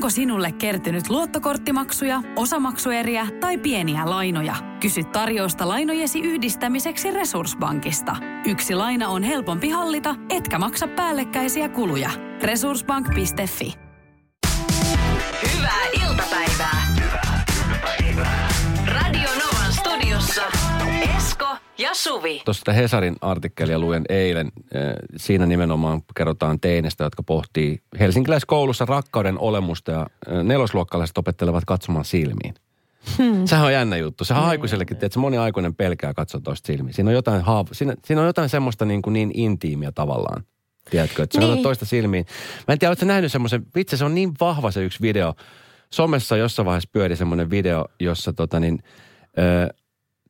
Onko sinulle kertynyt luottokorttimaksuja, osamaksueriä tai pieniä lainoja? Kysy tarjousta lainojesi yhdistämiseksi Resurssbankista. Yksi laina on helpompi hallita, etkä maksa päällekkäisiä kuluja. Resurssbank.fi Hyvää iltapäivää. Radio Novan studiossa Esko ja Suvi. Tuosta Hesarin artikkelia luin eilen. Eh, Siinä nimenomaan kerrotaan teinestä, jotka pohtii helsinkiläiskoulussa rakkauden olemusta ja eh, nelosluokkalaiset opettelevat katsomaan silmiin. Hmm. Sehän on jännä juttu. Sehän on aikuisellekin, että moni aikuinen pelkää katsoa toista silmiin. Siinä on jotain, haav- siinä, siinä on jotain semmoista niin, kuin niin intiimiä tavallaan. Tiedätkö, että se Niin. on toista silmiin. Mä en tiedä, oletko nähnyt semmoisen, vitsi se on niin vahva se yksi video. Somessa jossain vaiheessa pyöri semmoinen video, jossa tota niin, ö,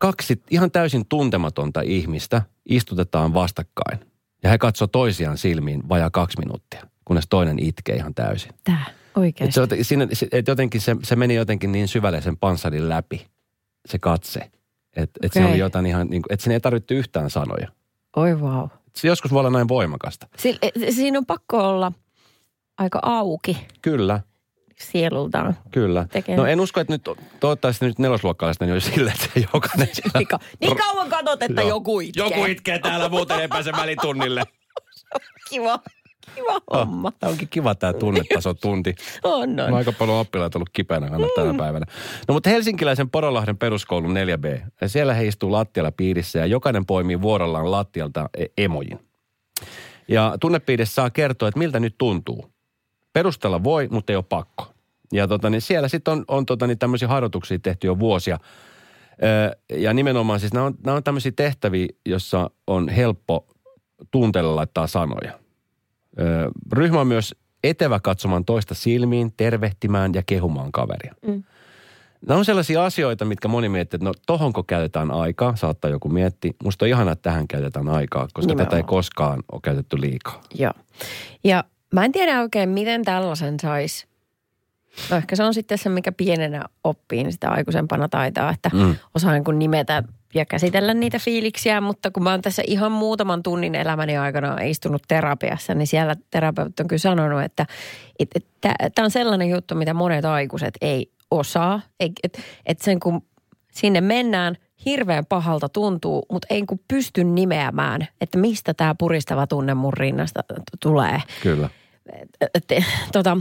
kaksi ihan täysin tuntematonta ihmistä istutetaan vastakkain. Ja he katsoo toisiaan silmiin vajaa kaksi minuuttia, kunnes toinen itkee ihan täysin. Tää, Et oikeesti. se, siinä, et jotenkin se, se meni jotenkin niin syvälle sen panssarin läpi, se katse. Että et siinä Okei. oli jotain ihan, niin kuin, että siinä ei tarvittu yhtään sanoja. Oi wow. Se joskus voi olla näin voimakasta. Si- e- siinä on pakko olla aika auki Kyllä, sielultaan. kyllä. Tekee. No en usko, että nyt, toivottavasti nyt nelosluokkalaiset niin olisi silleen, että jokainen siellä... Niin, ka- niin kauan katsot, että Joo. joku itkee. Joku itkee täällä, muuten ei pääse välitunnille. Kiva, kiva homma. Tämä onkin kiva tämä tunnetaso tunti. On, On on. aika paljon oppilaita ollut kipeänä aina tänä päivänä. No mutta helsinkiläisen Porolahden peruskoulun 4B. Ja siellä he istuu lattialla piirissä ja jokainen poimii vuorollaan lattialta e- emojin. Ja tunnepiirissä saa kertoa, että miltä nyt tuntuu. Perustella voi, mutta ei ole pakko. Ja tota, niin siellä sitten on, on tota, niin tämmöisiä harjoituksia tehty jo vuosia. Ö, ja nimenomaan siis nämä on, nämä on tämmöisiä tehtäviä, jossa on helppo tunteella laittaa sanoja. Ö, ryhmä on myös etevä katsomaan toista silmiin, tervehtimään ja kehumaan kaveria. Mm. Nämä on sellaisia asioita, mitkä moni miettii, että no tohonko käytetään aikaa, saattaa joku miettiä. Musta on ihana, että tähän käytetään aikaa, koska Nimenomaan. tätä ei koskaan ole käytetty liikaa. Joo. Ja mä en tiedä oikein, miten tällaisen saisi. No ehkä se on sitten se, mikä pienenä oppii, niin sitä aikuisempana taitaa, että Mm. mm. osaa niin kuin nimetä ja käsitellä niitä fiiliksiä. Mutta kun mä oon tässä ihan muutaman tunnin elämäni aikana istunut terapiassa, niin siellä terapeutti on kyllä sanonut, että tämä on sellainen juttu, mitä monet aikuiset ei osaa. Että et, sen kun sinne mennään, hirveän pahalta tuntuu, mutta ei kun pysty nimeämään, että mistä tämä puristava tunne mun rinnasta tulee. Kyllä. Et, tota,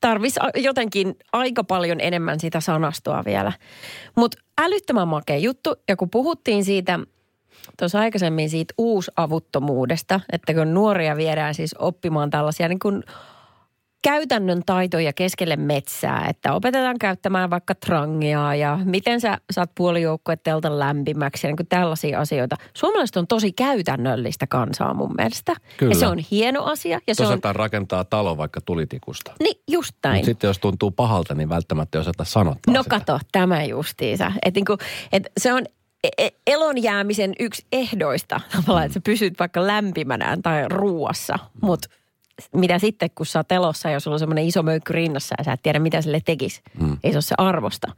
tarvisi jotenkin aika paljon enemmän sitä sanastoa vielä. Mutta älyttömän makea juttu, ja kun puhuttiin siitä tuossa aikaisemmin siitä uusavuttomuudesta, että kun nuoria viedään siis oppimaan tällaisia niin kuin käytännön taitoja keskelle metsää, että opetetaan käyttämään vaikka trangia ja miten sä saat puolijoukkueet teltan lämpimäksi ja niin kuin tällaisia asioita. Suomalaiset on tosi käytännöllistä kansaa mun mielestä. Kyllä. Ja se on hieno asia. Ja se on, rakentaa talo vaikka tulitikusta. niin just näin. Mutta sitten jos tuntuu pahalta, niin välttämättä ei osata sanottaa No sitä. kato, tämä justiinsa. Et niinku, et se on e- e- elon jäämisen yksi ehdoista tavallaan, että sä pysyt vaikka lämpimänä tai ruuassa. Mutta mitä sitten, kun sä oot elossa ja sulla on semmoinen iso möykky rinnassa ja sä et tiedä, mitä sille tekisi. Mm. Ei se ole se arvosta.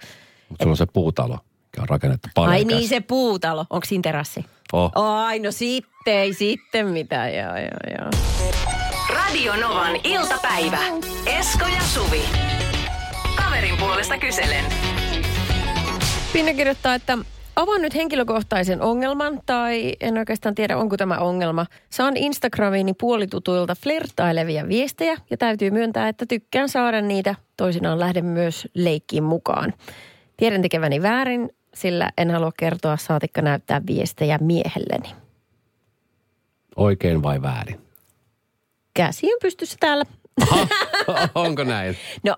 Mut sulla on se puutalo, mikä on rakennettu paljon. Ai niin, se puutalo. Onko siinä terassi? Oh. Ai no sitten, ei sitten mitään. Joo, joo, joo. Radio Novan iltapäivä. Esko ja Suvi. Kaverin puolesta kyselen. Pinna kirjoittaa, että avaan nyt henkilökohtaisen ongelman, tai en oikeastaan tiedä, onko tämä ongelma. Saan Instagramiini puolitutuilta flirtailevia viestejä, ja täytyy myöntää, että tykkään saada niitä. Toisinaan lähden myös leikkiin mukaan. Tiedän tekeväni väärin, sillä en halua kertoa saatikka näyttää viestejä miehelleni. Oikein vai väärin? Käsi on pystyssä täällä. Aha, onko näin? No,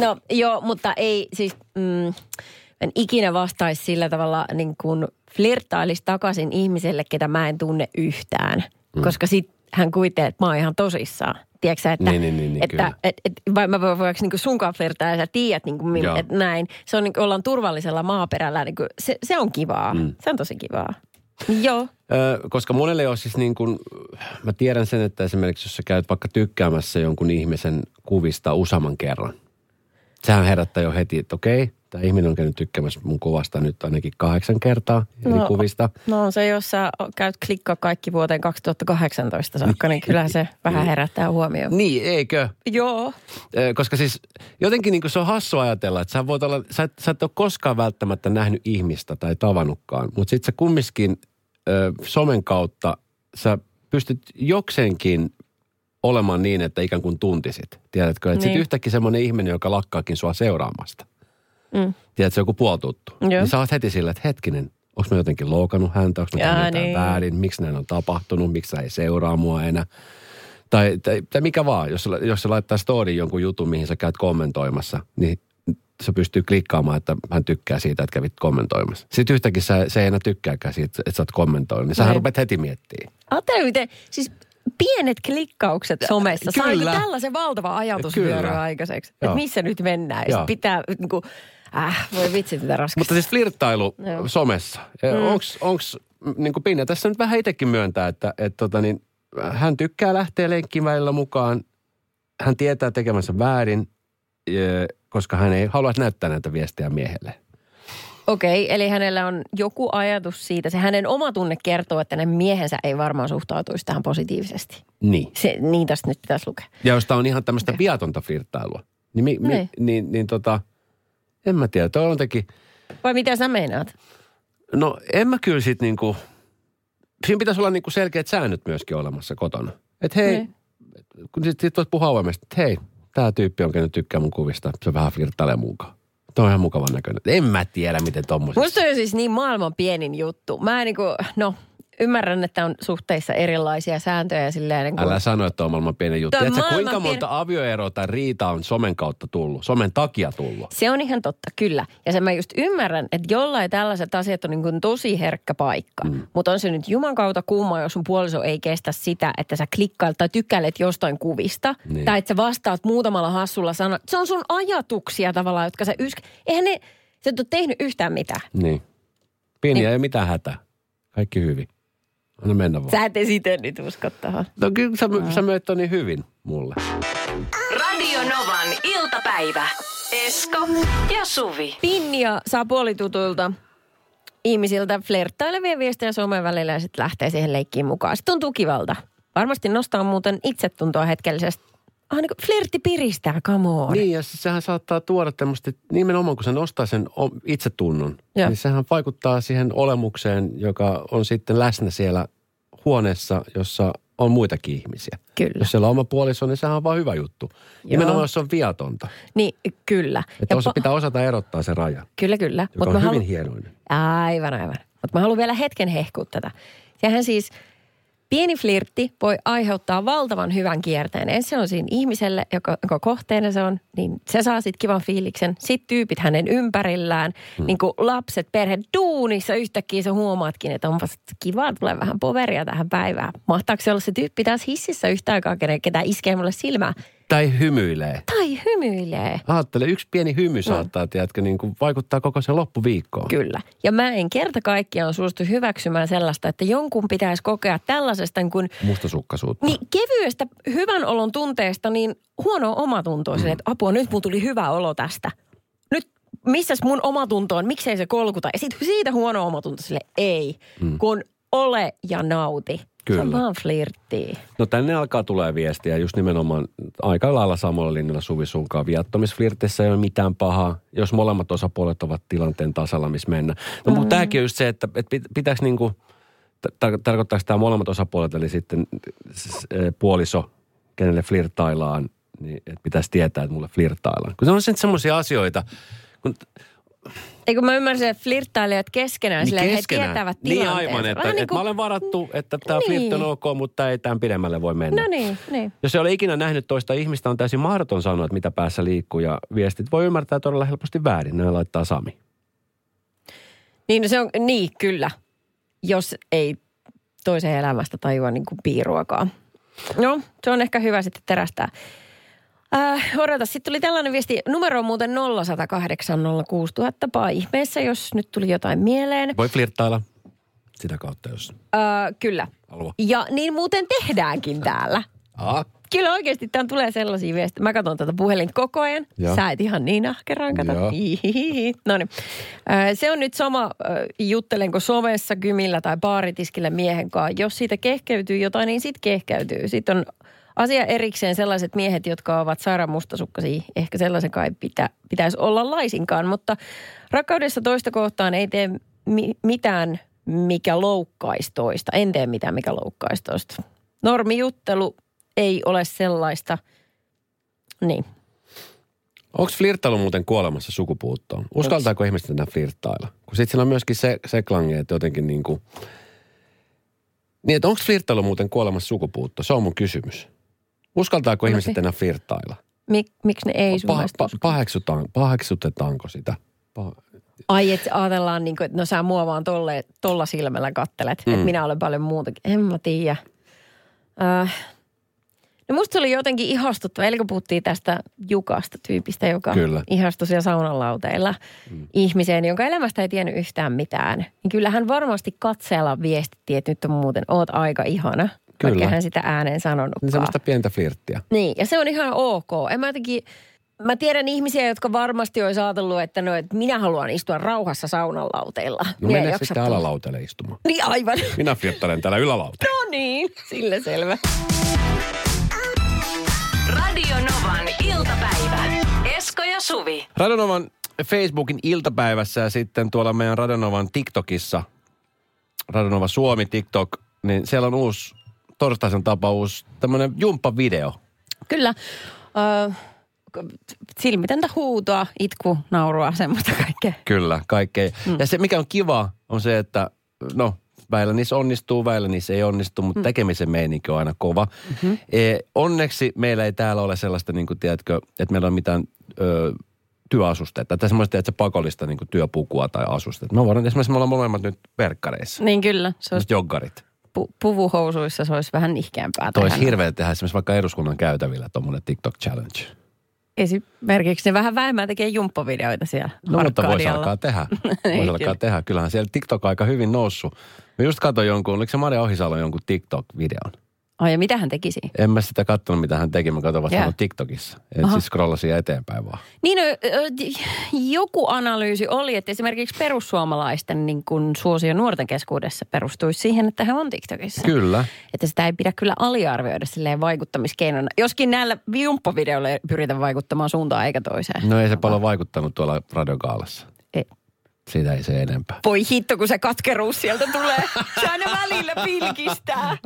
no joo, mutta ei siis, mm, en ikinä vastaisi sillä tavalla niin kuin flirttailisi takaisin ihmiselle, ketä mä en tunne yhtään. Mm. Koska sit hän kuvittelee, että mä oon ihan tosissaan. Tiedätkö että, Niin, niin, niin, niin, että et, et, vai mä voin voiko niin sunkaan flirttailla ja sä tiedät, niin kuin, että näin. Se on niin kuin, ollaan turvallisella maaperällä. Niin kuin, se, se on kivaa. Mm. Se on tosi kivaa. Joo. Ö, koska monelle on siis niin kuin, mä tiedän sen, että esimerkiksi jos sä käyt vaikka tykkäämässä jonkun ihmisen kuvista useamman kerran. Sehän herättää jo heti, että okei, Tämä ihminen on käynyt tykkäämässä mun kuvasta nyt ainakin kahdeksan kertaa eri No. kuvista. No on se, jos sä käyt klikkaa kaikki vuoteen 2018 saakka, niin kyllä se vähän herättää huomioon. Niin, eikö? Joo. Koska siis jotenkin niin se on hassu ajatella, että sä, voit olla, sä, et, sä et ole koskaan välttämättä nähnyt ihmistä tai tavannutkaan, mutta sitten sä kumminkin ö, somen kautta sä pystyt jokseenkin olemaan niin, että ikään kuin tuntisit. Tiedätkö, että niin. Niin. sitten yhtäkkiä semmoinen ihminen, joka lakkaakin sua seuraamasta. Mm. Tiedätkö, joku puoltuttu. Joo. Niin sä oot heti sillä, että hetkinen, onko mä jotenkin loukannut häntä, onko mä tehnyt jotain niin. väärin, miksi näin on tapahtunut, miksi sä ei seuraa mua enää. Tai, tai, tai mikä vaan, jos, jos se laittaa story jonkun jutun, mihin sä käyt kommentoimassa, niin se pystyy klikkaamaan, että hän tykkää siitä, että kävit kommentoimassa. Sitten yhtäkkiä sä, se ei enää tykkääkään siitä, että sä oot kommentoinut, niin sähän rupeat heti miettimään. Ajattele miten, siis pienet klikkaukset somessa Kyllä. sai tällaisen valtava ajatusvyöryn aikaiseksi. Että missä nyt mennään. Pitää niin kuin, äh, voi vitsi tätä raskasta. Mutta siis flirttailu Joo. somessa, mm. onks, onks, niin kuin Pinja tässä nyt vähän itsekin myöntää, että et, tota, niin, hän tykkää lähteä lenkkiin välillä mukaan. Hän tietää tekemänsä väärin, eh, koska hän ei halua näyttää näitä viestejä miehelle. Okei, eli hänellä on joku ajatus siitä. Se hänen oma tunne kertoo, että hänen miehensä ei varmaan suhtautuisi tähän positiivisesti. Niin. Se, niin tästä nyt pitäisi lukea. Ja jos tämä on ihan tämmöistä Okei. viatonta flirttailua, niin, mi, mi, Niin. niin, niin tota, en mä tiedä. Toi on jotenkin, Vai mitä sä meinaat? no en mä kyllä sit niinku, siinä pitäisi olla niinku selkeät säännöt myöskin olemassa kotona. Että hei, Niin. kun sit, sit voit puhua avoimesti, että hei, tämä tyyppi on käynyt tykkää mun kuvista, se vähän flirttailee mukaan. Tuo on ihan mukavan näköinen. En mä tiedä, miten tommosessa. Musta on siis niin maailman pienin juttu. Mä en niin kuin, no ymmärrän, että on suhteissa erilaisia sääntöjä silleen niin kuin, Älä sano, että on maailman pieni juttu. Tiedätkö, maailman kuinka monta pieni- avioeroa tai riitaa on somen kautta tullut? Somen takia tullut. Se on ihan totta, kyllä. Ja sen mä just ymmärrän, että jollain tällaiset asiat on niin kuin tosi herkkä paikka. Mm. Mutta on se nyt juman kautta kumma, jos sun puoliso ei kestä sitä, että sä klikkailet tai tykkäilet jostain kuvista. Niin. Tai että sä vastaat muutamalla hassulla sana. Se on sun ajatuksia tavallaan, jotka sä ysk... Eihän ne, sä et ole tehnyt yhtään mitään. Niin. Pieni Niin. ei mitään hätää. Kaikki hyvin. Anna mennä vaan. Sä et esitä nyt usko tohon. No kyllä sä, sä möit ton niin hyvin mulle. Radio Novan iltapäivä. Esko ja Suvi. Pinnia saa puolitutuilta ihmisiltä flirttailevia viestejä somen välillä ja sitten lähtee siihen leikkiin mukaan. Se tuntuu kivalta. Varmasti nostaa muuten itsetuntoa hetkellisesti. Niin kuin flirtti piristää, come on. Niin, ja siis sehän saattaa tuoda tämmöistä, nimenomaan kun se nostaa sen itsetunnon, Joo. niin sehän vaikuttaa siihen olemukseen, joka on sitten läsnä siellä huoneessa, jossa on muitakin ihmisiä. Kyllä. Jos siellä on oma puoliso, niin sehän on vaan hyvä juttu. Nimenomaan, jos se on viatonta. Niin, kyllä. Että Ja osa, pitää osata erottaa se raja, Kyllä, kyllä. joka Mut on mä hyvin haluan- hienoinen. Aivan, aivan. Mutta mä haluan vielä hetken hehkua tätä. Sehän siis, pieni flirtti voi aiheuttaa valtavan hyvän kierteen. Ensin on siinä ihmiselle, joka, joka kohteena se on, niin se saa sitten kivan fiiliksen. Sitten tyypit hänen ympärillään, hmm. niin kuin lapset, perhe, duunissa yhtäkkiä sä huomaatkin, että onpas kiva, tulee vähän poveria tähän päivään. Mahtaako se olla se tyyppi taas hississä yhtä aikaa, ketä iskee mulle silmää? Tai hymyilee. Tai hymyilee. Ajattele, yksi pieni hymy saattaa, tiedätkö, niin kuin vaikuttaa koko sen loppuviikkoon. Kyllä. Ja mä en kerta kaikkiaan suostu hyväksymään sellaista, että jonkun pitäisi kokea tällaisesta niin kuin, Mustasukkaisuutta. niin kevyestä hyvän olon tunteesta niin huono omatuntoa. Mm. Että apua, nyt mun tuli hyvä olo tästä. Nyt missäs mun omatunto on, miksei se kolkuta. Ja sit siitä huono omatunto sille ei, mm. kun ole ja nauti. Se on Kyllä. vaan flirttiä. No tänne alkaa tulee viestiä just nimenomaan aika lailla samalla linjalla Suvi sunkaan. Viattomisflirtissä ei ole mitään pahaa, jos molemmat osapuolet ovat tilanteen tasalla, missä mennään. No mutta tämäkin on just se, että, että pit- pitäisi niinku, tar- tarkoittaako tämä molemmat osapuolet, eli sitten eh, puoliso, kenelle flirtaillaan, niin että pitäisi tietää, että mulle flirtaillaan. Kun se on sitten semmoisia asioita, kun Eikö mä ymmärsin, että flirttailijat keskenään, niin silleen, he tietävät Niin tilanteensa. aivan, että, Vähän että niin kuin- mä olen varattu, että tämä Niin. flirtti on ok, mutta ei tämän pidemmälle voi mennä. No niin, niin. Jos ei ole ikinä nähnyt toista ihmistä, on täysin mahdoton sanoa, että mitä päässä liikkuu ja viestit voi ymmärtää todella helposti väärin. Näin laittaa Sami. Niin, no se on, niin, kyllä. Jos ei toisen elämästä tajua niin kuin piiruakaan. No, se on ehkä hyvä sitten terästää. Äh, odota, sitten tuli tällainen viesti. Numero on muuten 0108 06000 ihmeessä, jos nyt tuli jotain mieleen. Voi flirttailla sitä kautta, jos Äh, kyllä. haluaa. Ja niin muuten tehdäänkin täällä. Aha. Kyllä oikeasti tämän tulee sellaisia viestejä. Mä katson tätä puhelin koko ajan. Joo. Sä et ihan niin ahkeraan kato. Joo. No niin. Se on nyt sama, ö, juttelenko somessa, kymillä tai baaritiskillä miehen kanssa. Jos siitä kehkeytyy jotain, niin sit kehkeytyy. Sitten on asia erikseen sellaiset miehet, jotka ovat sairaan mustasukkaisia. Ehkä sellaisen kai pitä, pitäisi olla laisinkaan, mutta rakkaudessa toista kohtaan ei tee mi- mitään, mikä loukkaisi toista. En tee mitään, mikä loukkaisi toista. Normijuttelu ei ole sellaista. Niin. Onko flirttailu muuten kuolemassa sukupuuttoon? Uskaltaako ihmiset enää flirttailla? Kun sitten siinä on myöskin se, se klangi, että jotenkin niin kuin... Niin, että onko flirttailu muuten kuolemassa sukupuuttoon? Se on mun kysymys. Uskaltaako No ihmiset se- enää flirttailla? Mik, miksi ne ei sun Pa, pa, paheksutaan, paheksutetaanko sitä? Pa, Ai, että ajatellaan, niin kuin, että no sä mua vaan tolle, tolla silmällä kattelet. Mm. Että minä olen paljon muutakin. En mä tiedä. Äh, no musta se oli jotenkin ihastuttava. Eli kun puhuttiin tästä Jukasta tyypistä, joka Kyllä. ihastui siellä saunalauteilla mm. ihmiseen, jonka elämästä ei tiennyt yhtään mitään. Niin kyllähän varmasti katseella viestitti, että nyt on muuten, oot aika ihana. Kyllä. Vaikka hän sitä ääneen sanonutkaan. niin semmoista pientä flirttiä. Niin, ja se on ihan ok. En mä jotenkin, mä tiedän ihmisiä, jotka varmasti olisi ajatellut, että no, että minä haluan istua rauhassa saunalauteilla. No Minä en mennä sitten tulla. alalauteelle istumaan. Niin aivan. Minä flirttailen täällä ylälauteella. No niin, sillä selvä. Radio Novan iltapäivä. Esko ja Suvi. Radonovan Facebookin iltapäivässä ja sitten tuolla meidän Radonovan TikTokissa, Radonova Suomi TikTok, niin siellä on uusi, torstaisen tapa uusi tämmöinen jumppavideo. Kyllä. Ö, silmitöntä huutoa, itku, naurua, semmoista kaikkea. Kyllä, kaikkea. Mm. Ja se, mikä on kiva, on se, että no, väillä niissä onnistuu, väillä niissä ei onnistu, mutta mm. tekemisen meininki on aina kova. Mm-hmm. E, onneksi meillä ei täällä ole sellaista, niin kuin, tiedätkö, että meillä on mitään ö, työasustetta. Tai semmoista, että se pakollista niin työpukua tai asustetta. Me voidaan, esimerkiksi me ollaan molemmat nyt verkkareissa. Niin kyllä, se Semmoiset joggarit. Pu- puvuhousuissa, se olisi vähän nihkeämpää. Toi olisi hirveä tehdä esimerkiksi vaikka eduskunnan käytävillä tuommoinen TikTok challenge. Esimerkiksi ne vähän vähemmän tekee jumppavideoita siellä No mutta voisi alkaa tehdä. Voisi alkaa kyllä. tehdä. Kyllähän siellä TikTok aika hyvin noussut. Mä just katsoin jonkun, oliko se Maria Ohisalo jonkun TikTok-videon? Ai ja mitä hän tekisi? En mä sitä katsonut, mitä hän teki. Mä katsoin vasta yeah. TikTokissa. En Aha. siis scrollasin eteenpäin vaan. Niin no, joku analyysi oli, että esimerkiksi perussuomalaisten niin kun suosio nuorten keskuudessa perustuisi siihen, että he on TikTokissa. Kyllä. Että sitä ei pidä kyllä aliarvioida silleen vaikuttamiskeinona. Joskin näillä jumppavideoilla ei pyritä vaikuttamaan suuntaan eikä toiseen. No ei se paljon vaikuttanut tuolla radiokaalassa. Siitä ei se enempää. Voi hitto, kun se katkeruus sieltä tulee. Se aina välillä pilkistää.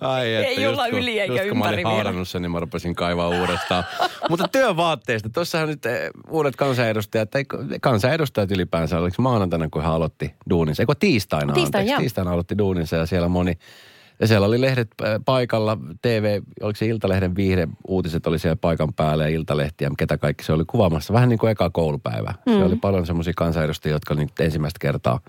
ei olla kun, yli eikä just kun mä ympäri olin sen, niin mä rupesin kaivaa uudestaan. Mutta työvaatteista. Tuossahan nyt eh, uudet kansanedustajat, tai kansanedustajat ylipäänsä, oliko maanantaina, kun hän aloitti duuninsa? Eikö tiistaina? Tiistai, anteeksi. joo. tiistaina aloitti duuninsa ja siellä moni ja siellä oli lehdet äh, paikalla, TV, oliko se Iltalehden viihde, uutiset oli siellä paikan päällä ja Iltalehtiä, ketä kaikki se oli kuvaamassa. Vähän niin kuin eka koulupäivä. Mm. Siellä oli paljon semmoisia kansanedustajia, jotka nyt ensimmäistä kertaa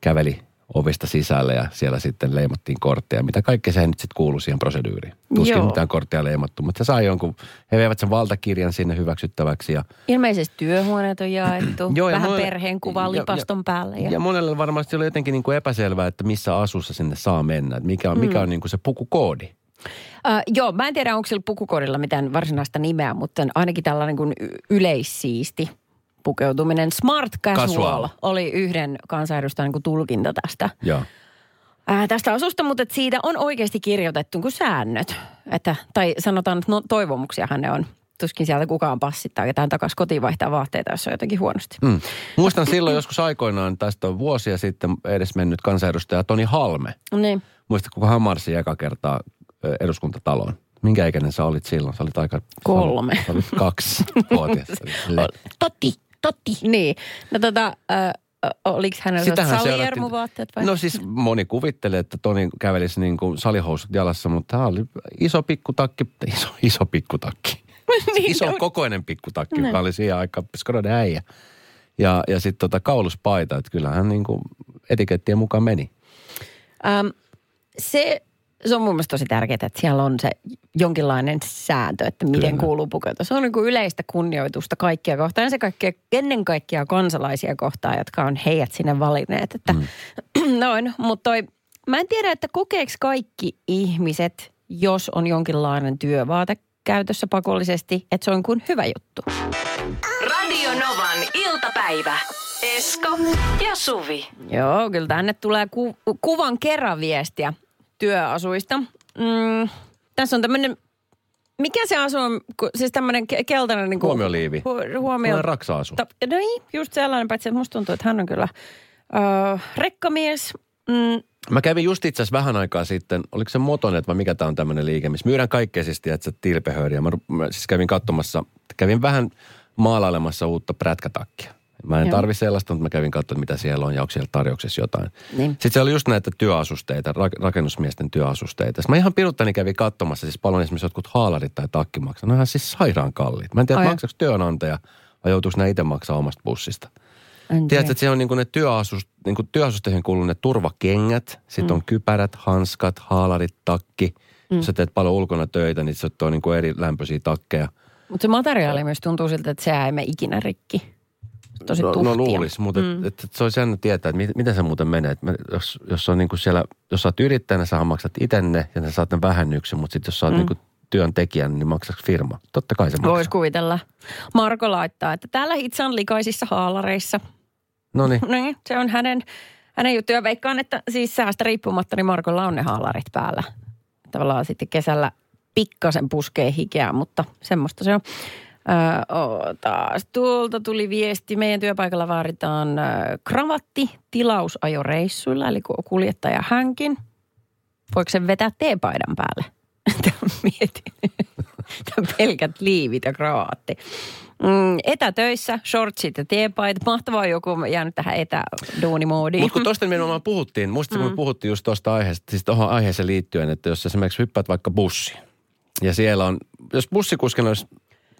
käveli ovista sisälle ja siellä sitten leimattiin kortteja. Mitä kaikkea se nyt sitten kuului siihen proseduuriin. Tuskin Joo. mitään korttia leimattu, mutta se sai jonkun, he veivät sen valtakirjan sinne hyväksyttäväksi ja Ilmeisesti työhuoneet on jaettu. Joo, ja vähän monelle- perheen kuva ja- lipaston päälle. Ja, Ja monelle varmasti oli jotenkin niin kuin epäselvää, että missä asussa sinne saa mennä. Että mikä on, mikä on niin kuin se pukukoodi. Äh, joo, mä en tiedä, onko sillä pukukorilla mitään varsinaista nimeä, mutta ainakin tällainen kuin yleissiisti pukeutuminen. Smart casual, Casual. oli yhden kansanedustajan niin tulkinta tästä. Joo. Ää, tästä asusta, mutta että siitä on oikeasti kirjoitettu kuin säännöt. Että, tai sanotaan, että no, toivomuksiahan ne on. Tuskin sieltä kukaan passittaa ketään takaisin kotiin vaihtaa vaatteita, jos on jotenkin huonosti. Mm. Muistan silloin joskus aikoinaan, tästä on vuosia sitten edes mennyt kansanedustaja Toni Halme. Niin. Muista, kun hän marssi eka kertaa eduskuntataloon. Minkä ikäinen sä olit silloin? Sä olit aika... Kolme. Sä olit kaksi vuotias. Totti, totti. Niin. No tota, äh, oliko hänellä saliermuvaatteet vai? No siis moni kuvittelee, että Toni kävelisi niin kuin salihousut jalassa, mutta hän oli iso pikkutakki, iso, iso pikkutakki. Niin, iso no. kokoinen pikkutakki, joka oli siihen aikaan Skoda äijä. Ja, ja sitten tota kauluspaita, että kyllähän niin kuin etikettien mukaan meni. Ähm, se, se on mun mielestä tosi tärkeää, että siellä on se jonkinlainen sääntö, että miten Kyllä. kuuluu pukeutua. Se on niin kuin yleistä kunnioitusta kaikkia kohtaan ja se kaikkea, ennen kaikkea kansalaisia kohtaan, jotka on heidät sinne valinneet. Että, mm. Noin, mutta toi, mä en tiedä, että kokeeks kaikki ihmiset jos on jonkinlainen työvaate käytössä pakollisesti, että se on kuin hyvä juttu. Radio Novan iltapäivä. Esko ja Suvi. Joo, kyllä tänne tulee ku, kuvan kerran viestiä työasuista. Mm, tässä on tämmöinen, mikä se asu on, siis tämmöinen ke- keltainen niin kuin, Huomioliivi. Hu, huomio. Raksa-asu. Ta- no niin, just sellainen, paitsi että musta tuntuu, että hän on kyllä öö, rekkamies. Mm, Mä kävin just itse asiassa vähän aikaa sitten, oliko se Motonet vai mikä tämä on tämmöinen liike, missä myydään kaikkea siis, tiedätkö, tilpehööriä. Mä, mä siis kävin katsomassa, kävin vähän maalailemassa uutta prätkätakkia. Mä en Joo. tarvi sellaista, mutta mä kävin katsomaan, mitä siellä on ja onko siellä tarjouksessa jotain. Niin. Sitten siellä oli just näitä työasusteita, ra- rakennusmiesten työasusteita. Sitten mä ihan piruttani kävin katsomassa, siis paljon esimerkiksi jotkut haalarit tai takki maksaa. Ne on ihan siis sairaan kalliit. Mä en tiedä, maksaako työnantaja vai joutuuko ne itse maksaa omasta bussista. Tiedätkö, tiedä. että siellä on niinku ne työasus, niinku työasusteihin kuuluu ne turvakengät, sitten on kypärät, hanskat, haalarit, takki. Mm. Jos sä teet paljon ulkona töitä, niin se on niinku eri lämpöisiä takkeja. Mutta se materiaali myös tuntuu siltä, että se ei mene ikinä rikki. Tosi no, tuhtia. no luulis, mutta mm. et, et, se olisi jännä tietää, että mit, miten se muuten menee. Et jos, jos on niinku siellä, jos sä oot yrittäjänä, sä maksat itse ne ja sä saat ne vähennyksen, mutta sitten jos sä oot mm. niinku työntekijän, niin maksaako firma? Totta kai se maksaa. Voisi kuvitella. Marko laittaa, että täällä hitsan likaisissa haalareissa. No niin. Niin, se on hänen, hänen juttu. Ja veikkaan, että siis säästä riippumatta, niin Markolla on ne haalarit päällä. Tavallaan sitten kesällä pikkasen puskee hikeä, mutta semmoista se on. Öö, taas tuolta tuli viesti. Meidän työpaikalla vaaditaan öö, kravatti tilausajoreissuilla, eli ku- kuljettaja hänkin. Voiko sen vetää teepaidan päälle? Tämä Mietin. Tämä pelkät liivit ja kravaatti. Mm, etätöissä, shortsit ja teepait. Mahtavaa joku on jäänyt tähän etäduunimoodiin. Mutta kun tuosta nimenomaan puhuttiin, musta mm. me puhuttiin just tuosta aiheesta, siis tuohon aiheeseen liittyen, että jos esimerkiksi hyppäät vaikka bussiin, ja siellä on, jos bussikuskilla olisi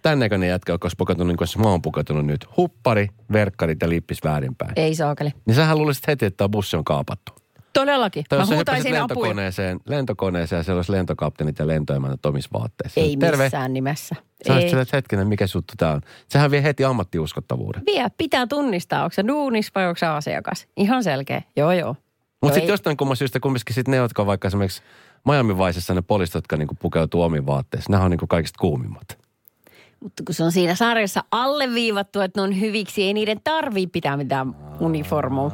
tämän näköinen jätkä, joka olisi pukeutunut niin kuin mä oon pukeutunut nyt, huppari, verkkarit ja lippis väärinpäin. Ei saakeli. Niin sähän luulisit heti, että tämä bussi on kaapattu. Todellakin. Tai Mä jos sä huutaisin lentokoneeseen, lentokoneeseen ja siellä olisi lentokapteenit ja lentoemännät omissa vaatteissa. Ei Terve. missään nimessä. Sä Ei. että hetkinen, mikä juttu tämä on. Sehän vie heti ammattiuskottavuuden. Vie, pitää tunnistaa, onko se duunis vai onko se asiakas. Ihan selkeä. Joo, joo. Mutta sitten jostain kumman syystä kumminkin sit ne, jotka on vaikka esimerkiksi Miami Viceissa ne poliisit, jotka niinku pukeutuu omiin vaatteisiin, nämä on niinku kaikista kuumimmat. Mutta kun se on siinä sarjassa alleviivattu, että ne on hyviksi, ei niiden tarvii pitää mitään uniformua.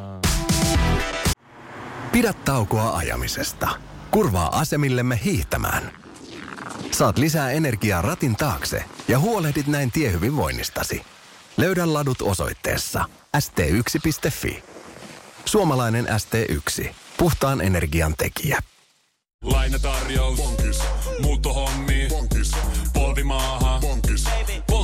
Pidä taukoa ajamisesta. Kurvaa asemillemme hiihtämään. Saat lisää energiaa ratin taakse ja huolehdit näin tiehyvinvoinnistasi. Löydä ladut osoitteessa st1.fi. Suomalainen ST1. Puhtaan energian tekijä. Lainatarjous. Bonkis. Muuttohommi.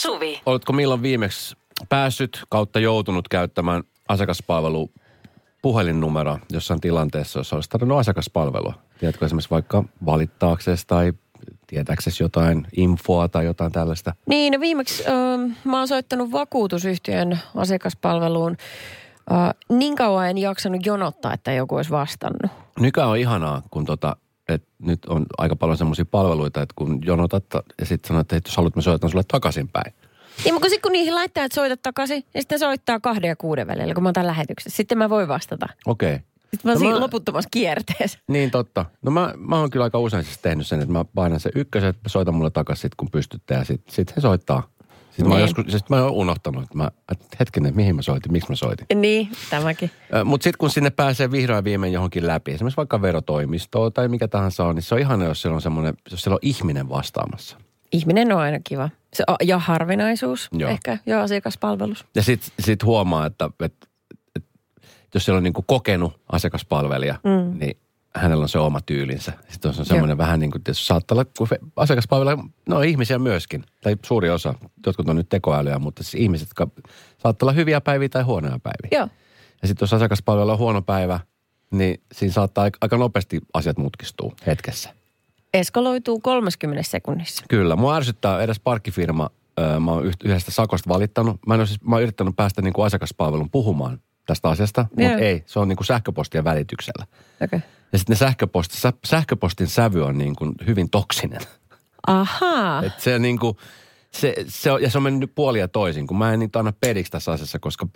Suvi. Oletko milloin viimeksi päässyt kautta joutunut käyttämään asiakaspalvelu puhelinnumeroa jossain tilanteessa, jos olisi tarvinnut asiakaspalvelua? Tiedätkö esimerkiksi vaikka valittaaksesi tai tietääksesi jotain infoa tai jotain tällaista? Niin, no viimeksi ö, mä oon soittanut vakuutusyhtiön asiakaspalveluun. Ö, niin kauan en jaksanut jonottaa, että joku olisi vastannut. Nykyään on ihanaa, kun tota, et nyt on aika paljon semmoisia palveluita, että kun jonotat ja sitten sanot, että jos haluat, mä soitan sulle takaisinpäin. Niin, mutta kun, sit, kun niihin laittaa, että soita takaisin, niin sitten soittaa kahden ja kuuden välillä, kun mä oon täällä lähetyksessä. Sitten mä voin vastata. Okei. Okay. Sitten mä oon No mä- loputtomassa kierteessä. Niin totta. No mä, mä oon kyllä aika usein siis tehnyt sen, että mä painan se ykkösen, että soita mulle takaisin sit, kun pystytte ja sitten sit he soittaa. Sitten mä, oon Niin. joskus, sit mä oon unohtanut, että mä, että hetkinen, mihin mä soitin, miksi mä soitin. Niin, tämäkin. Mutta sitten kun sinne pääsee vihdoin viimein johonkin läpi, esimerkiksi vaikka verotoimistoon tai mikä tahansa on, niin se on ihana, jos siellä on semmoinen, jos siellä on ihminen vastaamassa. Ihminen on aina kiva. Se on, ja harvinaisuus Joo. ehkä, ja asiakaspalvelus. Ja sitten sit huomaa, että, että, Jos siellä on niin kokenut asiakaspalvelija, mm. niin hänellä on se oma tyylinsä. Sitten on semmoinen vähän niin kuin, että saattaa olla, kun asiakaspalvelija, no ihmisiä myöskin, tai suuri osa, jotkut on nyt tekoälyä, mutta siis ihmiset, jotka saattaa olla hyviä päiviä tai huonoja päiviä. Joo. Ja sitten jos asiakaspalvelu on huono päivä, niin siinä saattaa aika- nopeasti asiat mutkistuu hetkessä. Eskaloituu 30 sekunnissa. Kyllä, mua ärsyttää edes parkkifirma, mä oon yhdestä sakosta valittanut. Mä, en ole siis, mä oon yrittänyt päästä niin kuin asiakaspalvelun puhumaan tästä asiasta, mutta ei, se on niin kuin sähköpostien välityksellä. Okei. Okay. Ja sitten ne sähköposti, sä, sähköpostin sävy on niin kuin hyvin toksinen. Ahaa. Et se niin kuin, se, se on, ja se on mennyt puolia toisin, kun mä en niitä anna pediksi tässä asiassa, koska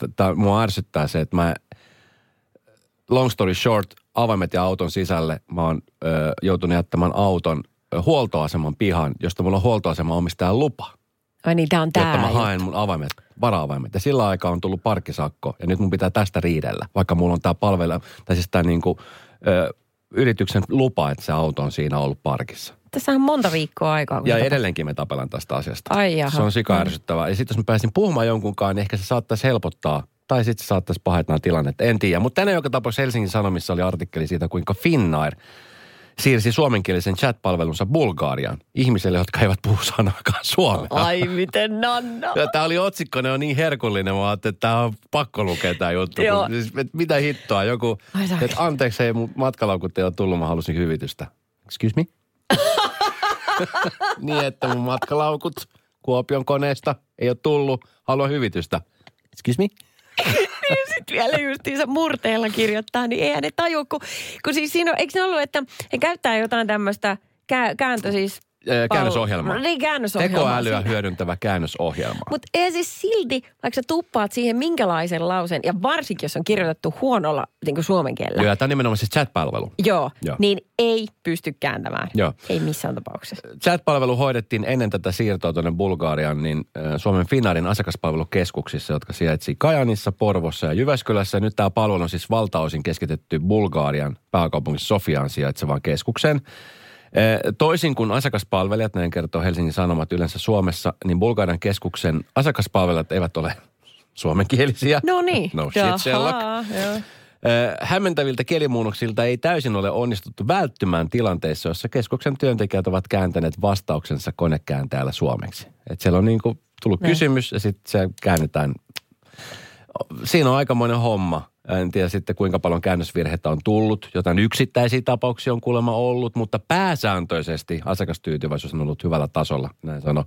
t- mua ärsyttää se, että mä, long story short, avaimet ja auton sisälle, mä oon ö, joutunut jättämään auton ö, huoltoaseman pihan, josta mulla on huoltoaseman omistajan lupa, Ai niin, tää on tää. jotta mä haen mun avaimet, vara-avaimet. Ja sillä aikaa on tullut parkkisakko, ja nyt mun pitää tästä riidellä, vaikka mulla on tää palvelu, tai siis tää niinku, ö, yrityksen lupa, että se auto on siinä ollut parkissa. Tässä on monta viikkoa aikaa. kun Ja edelleenkin me tapellaan tästä asiasta. Ai jaha. Se on sika ärsyttävää. Ja sitten jos mä pääsin puhumaan jonkunkaan, niin ehkä se saattaisi helpottaa. Tai sitten se saattaisi pahentaa tilannetta. En tiedä. Mutta tänään joka tapauksessa Helsingin Sanomissa oli artikkeli siitä, kuinka Finnair siirsi suomenkielisen chat-palvelunsa Bulgariaan ihmisille, jotka eivät puhu sanaakaan suomea. Ai miten nanna. Tämä oli otsikko, ne on niin herkullinen, mä ajattelin, että tämä on pakko lukea tämä juttu. Joo. Kun, siis, et mitä hittoa, joku, että anteeksi, ei mun matkalaukut ei ole tullut, mä halusin hyvitystä. Excuse me? niin, että mun matkalaukut Kuopion koneesta ei ole tullut, haluan hyvitystä. Excuse me? Sitten vielä justiinsa murteella kirjoittaa, niin eihän ne taju, kun, kun siis siinä on, eikö se ollut, että he käyttää jotain tämmöistä kää, kääntö siis... Käännösohjelma. Niin, käännösohjelma. Tekoälyä hyödyntävä käännösohjelma. Mutta ei siis silti, vaikka sä tuppaat siihen minkälaisen lauseen, ja varsinkin jos on kirjoitettu huonolla niin kuin suomen kielellä. Joo, tämä on nimenomaan siis chat-palvelu. Joo, Joo. niin ei pysty kääntämään. Joo. Ei missään tapauksessa. Chat-palvelu hoidettiin ennen tätä siirtoa tuonne Bulgariaan, niin Suomen Finnairin asiakaspalvelukeskuksissa, jotka sijaitsi Kajanissa, Porvossa ja Jyväskylässä. Nyt tämä palvelu on siis valtaosin keskitetty Bulgarian pääkaupungin Sofiaan sijaitsevaan keskukseen. Äh, Toisin kuin asiakaspalvelijat, näin kertoo Helsingin Sanomat yleensä Suomessa, niin Bulgarian keskuksen asiakaspalvelijat eivät ole suomenkielisiä. No niin. No shit, Sherlock. Jaha, joo. Ö, Hämmentäviltä kielimuunnoksilta ei täysin ole onnistuttu välttymään tilanteissa, jossa keskuksen työntekijät ovat kääntäneet vastauksensa konekääntäjällä suomeksi. Et siellä on niin kuin tullut Niin. kysymys ja sitten se käännetään. Siinä on aikamoinen homma. En tiedä sitten kuinka paljon käännösvirheitä on tullut. Jotain yksittäisiä tapauksia on kuulemma ollut, mutta pääsääntöisesti asiakastyytyväisyys on ollut hyvällä tasolla. Näin sano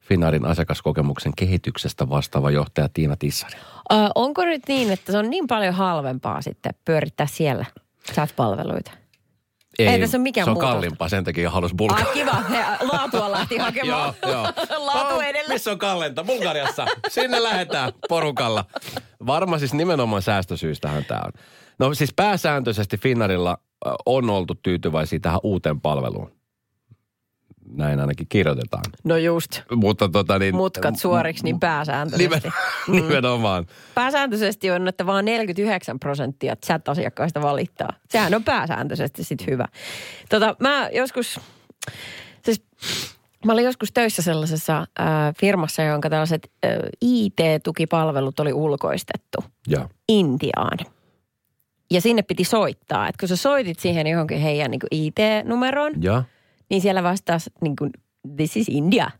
Finnairin asiakaskokemuksen kehityksestä vastaava johtaja Tiina Tissari. Ö, onko nyt niin, että se on niin paljon halvempaa sitten pyörittää siellä chat-palveluita? Ei tässä ole mikään se on muutosta. kalliimpaa, sen takia halusi Ah, Bulgaria. kiva. He, laatua lähti hakemaan. joo, joo. Laatu Oh, edellä. Missä on kallenta? Bulgariassa. Sinne lähdetään porukalla. Varma siis nimenomaan säästösyystähän tämä on. No siis pääsääntöisesti Finnarilla on oltu tyytyväisiä tähän uuteen palveluun. Näin ainakin kirjoitetaan. No just. Mutta tota niin... Mutkat suoriksi, niin pääsääntöisesti. Nimen, nimenomaan. Pääsääntöisesti on, että vain 49 prosenttia chat-asiakkaista valittaa. Sehän on pääsääntöisesti sitten hyvä. Tota, mä joskus, siis mä olin joskus töissä sellaisessa äh, firmassa, jonka tällaiset äh, IT-tukipalvelut oli ulkoistettu Joo. Intiaan. Ja sinne piti soittaa. että kun sä soitit siihen johonkin heidän niin IT-numeroon, Ja. Niin siellä vastasi niin kuin, this is India.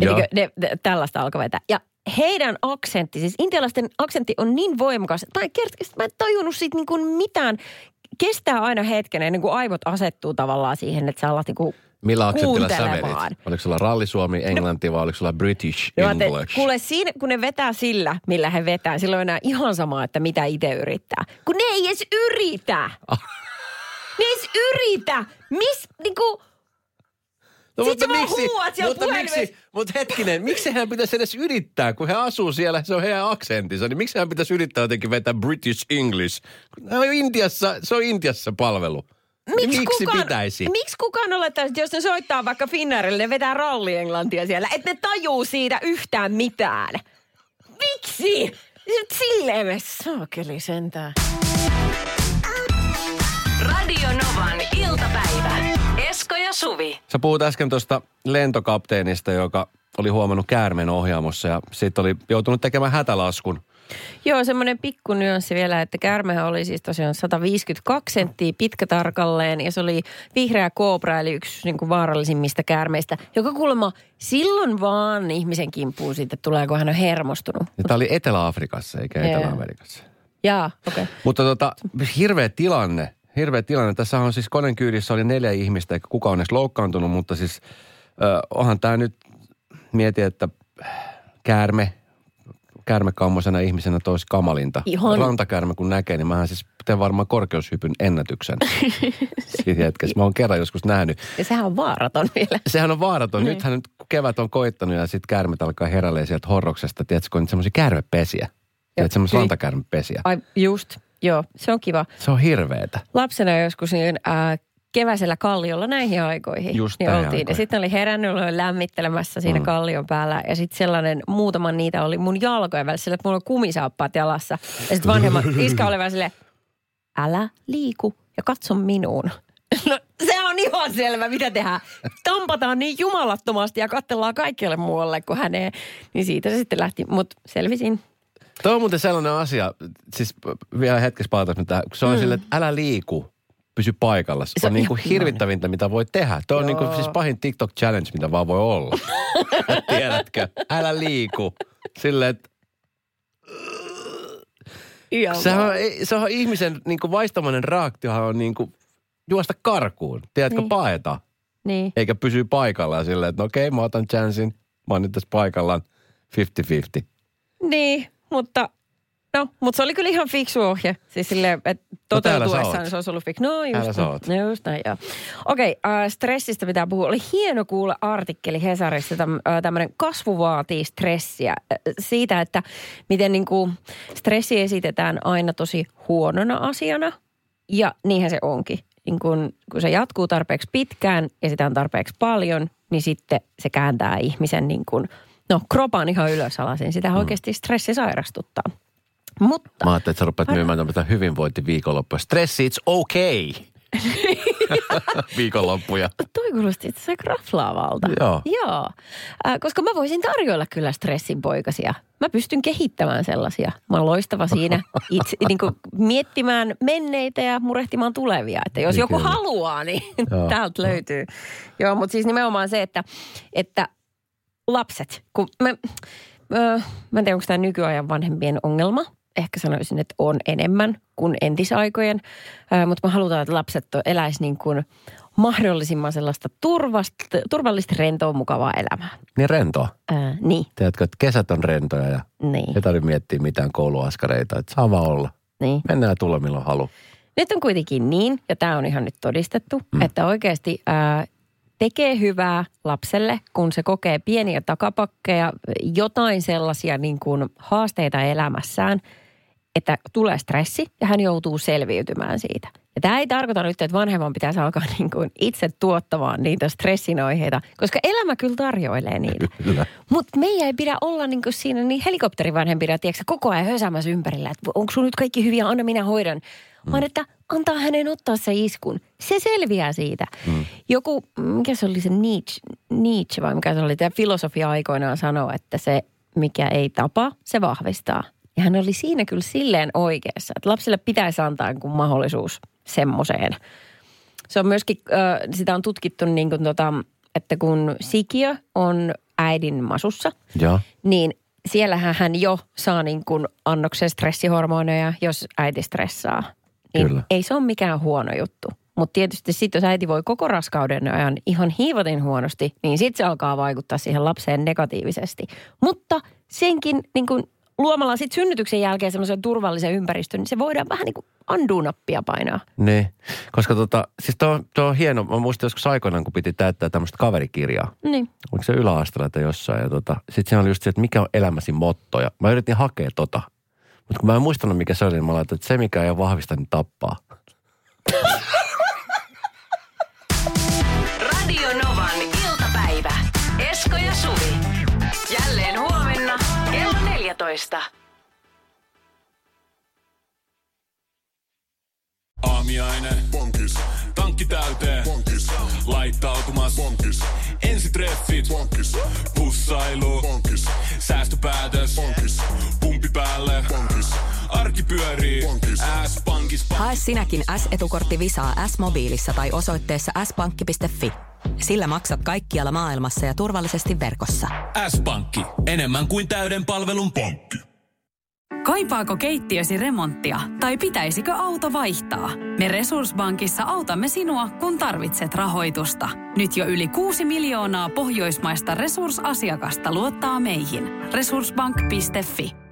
Etikö ne, ne, tällaista alkoi vetää. Ja heidän aksentti, siis intialaisten aksentti on niin voimakas, tai kertaisesti mä en tajunnut siitä niin kuin mitään. Kestää aina hetken ennen kuin aivot asettuu tavallaan siihen, että sä alat niin kuin Millä aksentilla sä vedit? Oliko sulla rallisuomi, englanti vai oliko sulla British ajattelin, English? kuule, siinä, kun ne vetää sillä, millä he vetää, silloin enää ihan sama, että mitä itse yrittää. Kun ne ei edes yritä. ne ei edes yritä. Mis, niinku, No, sä vaan huuat siellä mutta, puhelimessa. miksi, mutta hetkinen, miksi hän pitäisi edes yrittää, kun he asuu siellä, se on heidän aksentinsa, niin miksi hän pitäisi yrittää jotenkin vetää British English? No, Intiassa, se on Intiassa palvelu. Miksi, miksi kukaan, pitäisi? Miksi kukaan olettaa, että jos ne soittaa vaikka Finnairille, ne vetää rallienglantia siellä, että ne tajuu siitä yhtään mitään? Miksi? Nyt Silleen me saakeli sentään. Radio Novan Sä puhut äsken tuosta lentokapteenista, joka oli huomannut käärmeen ohjaamossa ja sitten oli joutunut tekemään hätälaskun Joo, semmoinen pikku nyanssi vielä, että käärmehän oli siis tosiaan 152 senttiä pitkä tarkalleen ja se oli vihreä koobra eli yksi niin kuin vaarallisimmista käärmeistä, joka kuulemma silloin vaan ihmisen kimppuun sitten tulee, kun hän on hermostunut. Ja tämä oli Etelä-Afrikassa eikä. Etelä-Amerikassa. Jaa, okei. Okay. Mutta tota, hirveä tilanne. Hirveä tilanne. Tässä on siis koneen kyydissä oli neljä ihmistä, eikä kukaan onneksi loukkaantunut, mutta siis ö, onhan tämä nyt, mieti, että käärme, käärmekammosena ihmisenä toisi kamalinta. Ihan. Rantakäärme kun näkee, niin mähän siis teen varmaan korkeushypyn ennätyksen siinä hetkessä. Mä oon kerran joskus nähnyt. Ja sehän on vaaraton vielä. Sehän on vaaraton. Nythän nyt kevät on koittanut ja sitten käärmet alkaa heräilee sieltä horroksesta. Tiedätkö, kun on semmoisia käärmepesiä. Tiedätkö, semmoisia Kyllä. rantakäärmepesiä. Ai just, joo, se on kiva. Se on hirveetä. Lapsena joskus niin, ää, keväisellä kalliolla näihin aikoihin. Just niin oltiin. Ja aikoihin. sitten oli herännyt oli lämmittelemässä siinä mm. kallion päällä. Ja sitten sellainen, muutaman niitä oli mun jalkojen välissä, että mulla on kumisaappaat jalassa. Ja sitten vanhemman iskä oli vähän silleen, älä liiku ja katso minuun. No se on ihan selvä, mitä tehdään. Tampataan niin jumalattomasti ja katsellaan kaikkialle muualle kuin häneen. Niin siitä se sitten lähti, mutta selvisin. Toi on muuten sellainen asia, siis vielä hetkessä palataan tähän, kun se on mm. silleen, että älä liiku, pysy paikalla. Se Se on on niin kuin hirvittävintä, mitä voi tehdä. Tuo on niin kuin siis pahin TikTok challenge, mitä vaan voi olla. Tiedätkö? Älä liiku. Silleen, että Ihan sehän on, se on ihmisen niin kuin vaistamainen reaktiohan on niin kuin juosta karkuun. Tiedätkö, Niin. paeta. Niin. Eikä pysyä paikallaan silleen, että no okei, mä otan chanssin. Mä oon nyt tässä paikallaan 50-50. Niin, mutta no, mutta se oli kyllä ihan fiksu ohje. Siis silleen, että No toteutuessaan oot. se olisi ollut fiksu. No just, oot. no, just näin, joo. Okei, äh, stressistä pitää puhua. Oli hieno kuulla artikkeli Hesarissa, täm, äh, tämmöinen kasvu vaatii stressiä. Äh, siitä, että miten niin kuin stressi esitetään aina tosi huonona asiana. Ja niinhän se onkin. Niin kun, kun se jatkuu tarpeeksi pitkään ja sitä on tarpeeksi paljon, niin sitten se kääntää ihmisen niin kuin, no kropan ihan ylös alasin. Sitä oikeasti stressi sairastuttaa. Mutta Mä ajattelin, että sä rupeat myymään tämmöistä hyvinvointiviikonloppua. Stressi, it's okay. Viikonloppuja. toi kuulosti itse asiassa aika raflaavalta. Joo. Joo. Äh, koska mä voisin tarjoilla kyllä stressin poikasia. Mä pystyn kehittämään sellaisia. Mä oon loistava siinä itse, niin kuin miettimään menneitä ja murehtimaan tulevia. Että jos Niin joku kyllä. haluaa, niin Joo. täältä löytyy. Joo, mutta siis nimenomaan se, että, että lapset, kun mä, mä, mä en tiedä, onko tämä nykyajan vanhempien ongelma. Ehkä sanoisin, että on enemmän kuin entisaikojen. Ää, mutta mä halutaan, että lapset eläisi niin kuin mahdollisimman sellaista turvasta, turvallista, rentoa, mukavaa elämää. Niin rentoa. Ää, niin, Tiedätkö, että kesät on rentoja ja niin, ei tarvitse miettiä mitään kouluaskareita. Että saa vaan olla. niin. Mennään ja tulla milloin halu. Nyt on kuitenkin niin, ja tämä on ihan nyt todistettu, mm. että oikeasti ää, tekee hyvää lapselle, kun se kokee pieniä takapakkeja, jotain sellaisia niin kuin haasteita elämässään, että tulee stressi ja hän joutuu selviytymään siitä. Ja tämä ei tarkoita nyt, että vanhemman pitäisi alkaa niin kuin itse tuottamaan niitä stressin aiheita, koska elämä kyllä tarjoilee niitä. Mutta meidän ei pidä olla niin kuin siinä niin helikopterivanhempina, tiedätkö, koko ajan hösämässä ympärillä, että onko sun nyt kaikki hyviä, anna minä hoidan. Mm. Vaan että antaa hänen ottaa se iskun. Se selviää siitä. Mm. Joku, mikä se oli se Nietzsche, Nietzsche vai mikä se oli, tämä filosofia aikoinaan sanoi, että se mikä ei tapa, se vahvistaa. Ja hän oli siinä kyllä silleen oikeassa, että lapsille pitäisi antaa niin kuin mahdollisuus semmoiseen. Se on myöskin, sitä on tutkittu niin kuin tota, että kun sikiö on äidin masussa, Joo. niin siellähän hän jo saa niin kuin annoksen stressihormoneja, jos äiti stressaa. Niin Kyllä. ei se ole mikään huono juttu. Mutta tietysti sitten, jos äiti voi koko raskauden ajan ihan hiivatin huonosti, niin sitten se alkaa vaikuttaa siihen lapseen negatiivisesti. Mutta senkin niin kuin luomalla sitten synnytyksen jälkeen semmoisen turvallisen ympäristön, niin se voidaan vähän niin kuin anduunappia painaa. Niin, koska tota, siis tuo, tuo on hieno. Mä muistan joskus aikoinaan, kun piti täyttää tämmöistä kaverikirjaa. Niin. Onko se yläasteella tai jossain. Ja tota, sitten siinä oli just se, että mikä on elämäsi motto. Ja mä yritin hakea tota. Mutta kun mä en muistanut, mikä se oli, niin mä laitoin, että se, mikä ei vahvista, niin tappaa. Radio Novan iltapäivä. Esko ja Suvi. Jälleen huomenna kello 14. Aamiainen. Bonkis. Tankki täyteen. Bonkis. Laittautumas. Bonkis. Ensitreffit. Bonkis. Pussailu. Bonkis. Säästöpäätös. Bonkis. Pumpi päälle. Bonkis. Hae sinäkin S-etukortti Visaa S-mobiilissa tai osoitteessa s-pankki.fi. Sillä maksat kaikkialla maailmassa ja turvallisesti verkossa. S-pankki, enemmän kuin täyden palvelun pankki. Kaipaako keittiösi remonttia tai pitäisikö auto vaihtaa? Me Resurssbankissa autamme sinua, kun tarvitset rahoitusta. Nyt jo yli 6 miljoonaa pohjoismaista resursasiakasta luottaa meihin. Resurssbank.fi